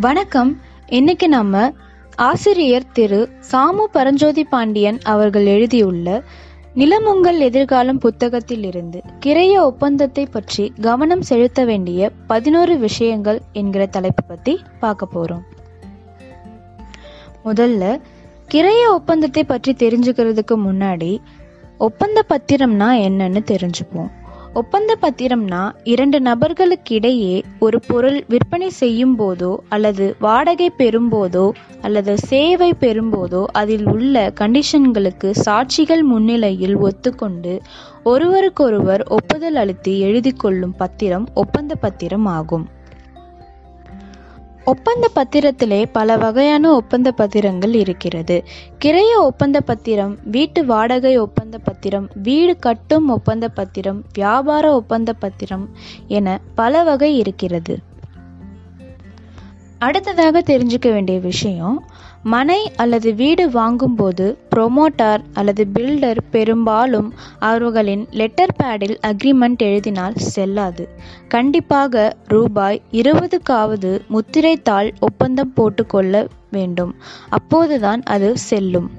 வணக்கம். இன்னைக்கு நம்ம ஆசிரியர் திரு சாமு பரஞ்சோதி பாண்டியன் அவர்கள் எழுதியுள்ள நிலமுங்கள் எதிர்காலம் புத்தகத்தில் இருந்து கிரைய ஒப்பந்தத்தை பற்றி கவனம் செலுத்த வேண்டிய பதினோரு விஷயங்கள் என்கிற தலைப்பு பத்தி பார்க்க போறோம். முதல்ல கிரைய ஒப்பந்தத்தை பற்றி தெரிஞ்சுக்கிறதுக்கு முன்னாடி ஒப்பந்த பத்திரம்னா என்னன்னு தெரிஞ்சுப்போம். ஒப்பந்த பத்திரம்னா இரண்டு நபர்களுக்கிடையே ஒரு பொருள் விற்பனை செய்யும் போதோ அல்லது வாடகை பெறும்போதோ அல்லது சேவை பெறும்போதோ அதில் உள்ள கண்டிஷன்களுக்கு சாட்சிகள் முன்னிலையில் ஒத்துக்கொண்டு ஒருவருக்கொருவர் ஒப்புதல் அளித்து எழுதி கொள்ளும் பத்திரம் ஒப்பந்த பத்திரம் ஆகும். ஒப்பந்த பத்திரத்திலே பல வகையான ஒப்பந்த பத்திரங்கள் இருக்கிறது. கிரைய ஒப்பந்த பத்திரம் வீட்டு வாடகை ஒப்பந்த பத்திரம் வீடு கட்டும் ஒப்பந்த பத்திரம் வியாபார ஒப்பந்த பத்திரம் என பல வகை இருக்கிறது. அடுத்ததாக தெரிஞ்சுக்க வேண்டிய விஷயம் மனை அல்லது வீடு வாங்கும்போது ப்ரொமோட்டார் அல்லது பில்டர் பெரும்பாலும் அவர்களின் லெட்டர் பேடில் அக்ரிமெண்ட் எழுதினால் செல்லாது. கண்டிப்பாக ரூபாய் இருபதுக்காவது முத்திரைத்தாள் ஒப்பந்தம் போட்டுக்கொள்ள வேண்டும். அப்போதுதான் அது செல்லும்.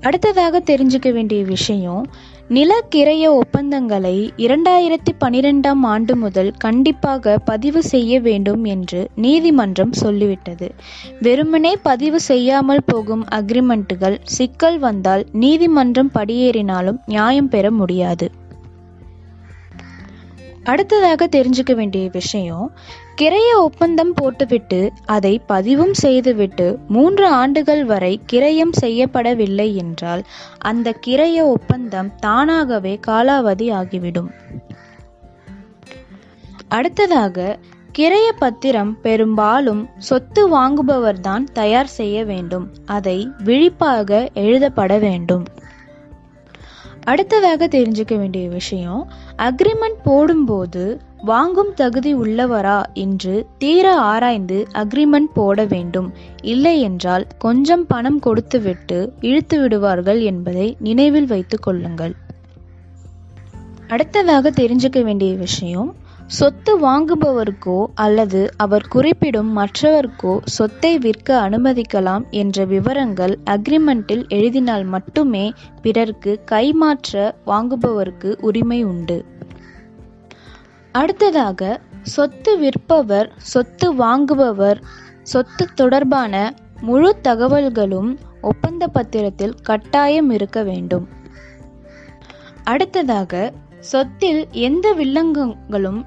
அடுத்ததாக தெரிஞ்சுக்க வேண்டிய விஷயம் நிலக்கிரைய ஒப்பந்தங்களை இரண்டாயிரத்தி பனிரெண்டாம் ஆண்டு முதல் கண்டிப்பாக பதிவு செய்ய வேண்டும் என்று நீதிமன்றம் சொல்லிவிட்டது. வெறுமனே பதிவு செய்யாமல் போகும் அக்ரிமெண்ட்டுகள் சிக்கல் வந்தால் நீதிமன்றம் படியேறினாலும் நியாயம் பெற முடியாது. அடுத்ததாக தெரிஞ்சுக்க வேண்டிய விஷயம் கிரைய ஒப்பந்தம் போட்டுவிட்டு அதை பதிவும் செய்துவிட்டு மூன்று ஆண்டுகள் வரை கிரயம் செய்யப்படவில்லை என்றால் அந்த கிரைய ஒப்பந்தம் தானாகவே காலாவதி ஆகிவிடும். அடுத்ததாக கிரைய பத்திரம் பெரும்பாலும் சொத்து வாங்குபவர்தான் தயார் செய்ய வேண்டும். அதை விழிப்பாக எழுதப்பட வேண்டும். அடுத்ததாக தெரிஞ்சுக்க வேண்டிய விஷயம் அக்ரிமெண்ட் போடும்போது வாங்கும் தகுதி உள்ளவரா என்று தீர ஆராய்ந்து அக்ரிமெண்ட் போட வேண்டும். இல்லை என்றால் கொஞ்சம் பணம் கொடுத்துவிட்டு இழுத்து விடுவார்கள் என்பதை நினைவில் வைத்துக் கொள்ளுங்கள். அடுத்ததாக தெரிஞ்சுக்க வேண்டிய விஷயம் சொத்து வாங்குபவருக்கோ அல்லது அவர் குறிப்பிடும் மற்றவருக்கோ சொத்தை விற்க அனுமதிக்கலாம் என்ற விவரங்கள் அக்ரிமெண்ட்டில் எழுதினால் மட்டுமே பிறர்க்கு கைமாற்ற வாங்குபவருக்கு உரிமை உண்டு. அடுத்ததாக சொத்து விற்பவர் சொத்து வாங்குபவர் சொத்து தொடர்பான முழு தகவல்களும் ஒப்பந்த பத்திரத்தில் கட்டாயம் இருக்க வேண்டும். அடுத்ததாக சொத்தில் எந்த வில்லங்கங்களும்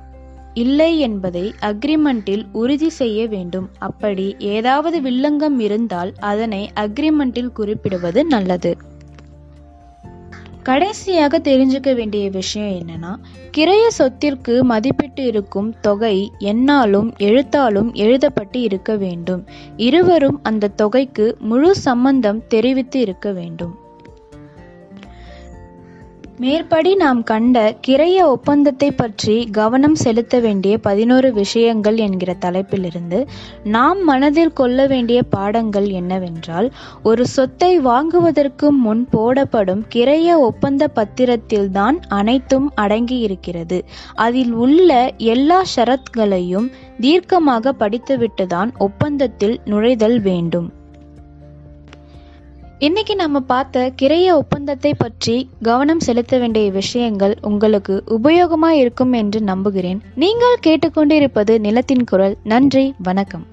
இல்லை என்பதை அக்ரிமெண்டில் உறுதி செய்ய வேண்டும். அப்படி ஏதாவது வில்லங்கம் இருந்தால் அதனை அக்ரிமெண்டில் குறிப்பிடுவது நல்லது. கடைசியாக தெரிஞ்சுக்க வேண்டிய விஷயம் என்னன்னா கிரைய சொத்திற்கு மதிப்பிட்டு இருக்கும் தொகை என்னாலும் எழுத்தாலும் எழுதப்பட்டு இருக்க வேண்டும். இருவரும் அந்த தொகைக்கு முழு சம்பந்தம் தெரிவித்து இருக்க வேண்டும். மேற்படி நாம் கண்ட கிரைய ஒப்பந்தத்தை பற்றி கவனம் செலுத்த வேண்டிய பதினோரு விஷயங்கள் என்கிற தலைப்பிலிருந்து நாம் மனதில் கொள்ள வேண்டிய பாடங்கள் என்னவென்றால் ஒரு சொத்தை வாங்குவதற்கு முன் போடப்படும் கிரைய ஒப்பந்த பத்திரத்தில்தான் அனைத்தும் அடங்கி இருக்கிறது அதில் உள்ள எல்லா ஷரத்களையும் தீர்க்கமாக படித்துவிட்டுதான் ஒப்பந்தத்தில் நுழைதல் வேண்டும். இன்னைக்கு நம்ம பார்த்த கிரைய ஒப்பந்தத்தை பற்றி கவனம் செலுத்த வேண்டிய விஷயங்கள் உங்களுக்கு உபயோகமாக இருக்கும் என்று நம்புகிறேன். நீங்கள் கேட்டுக்கொண்டிருப்பது நிலத்தின் குரல். நன்றி. வணக்கம்.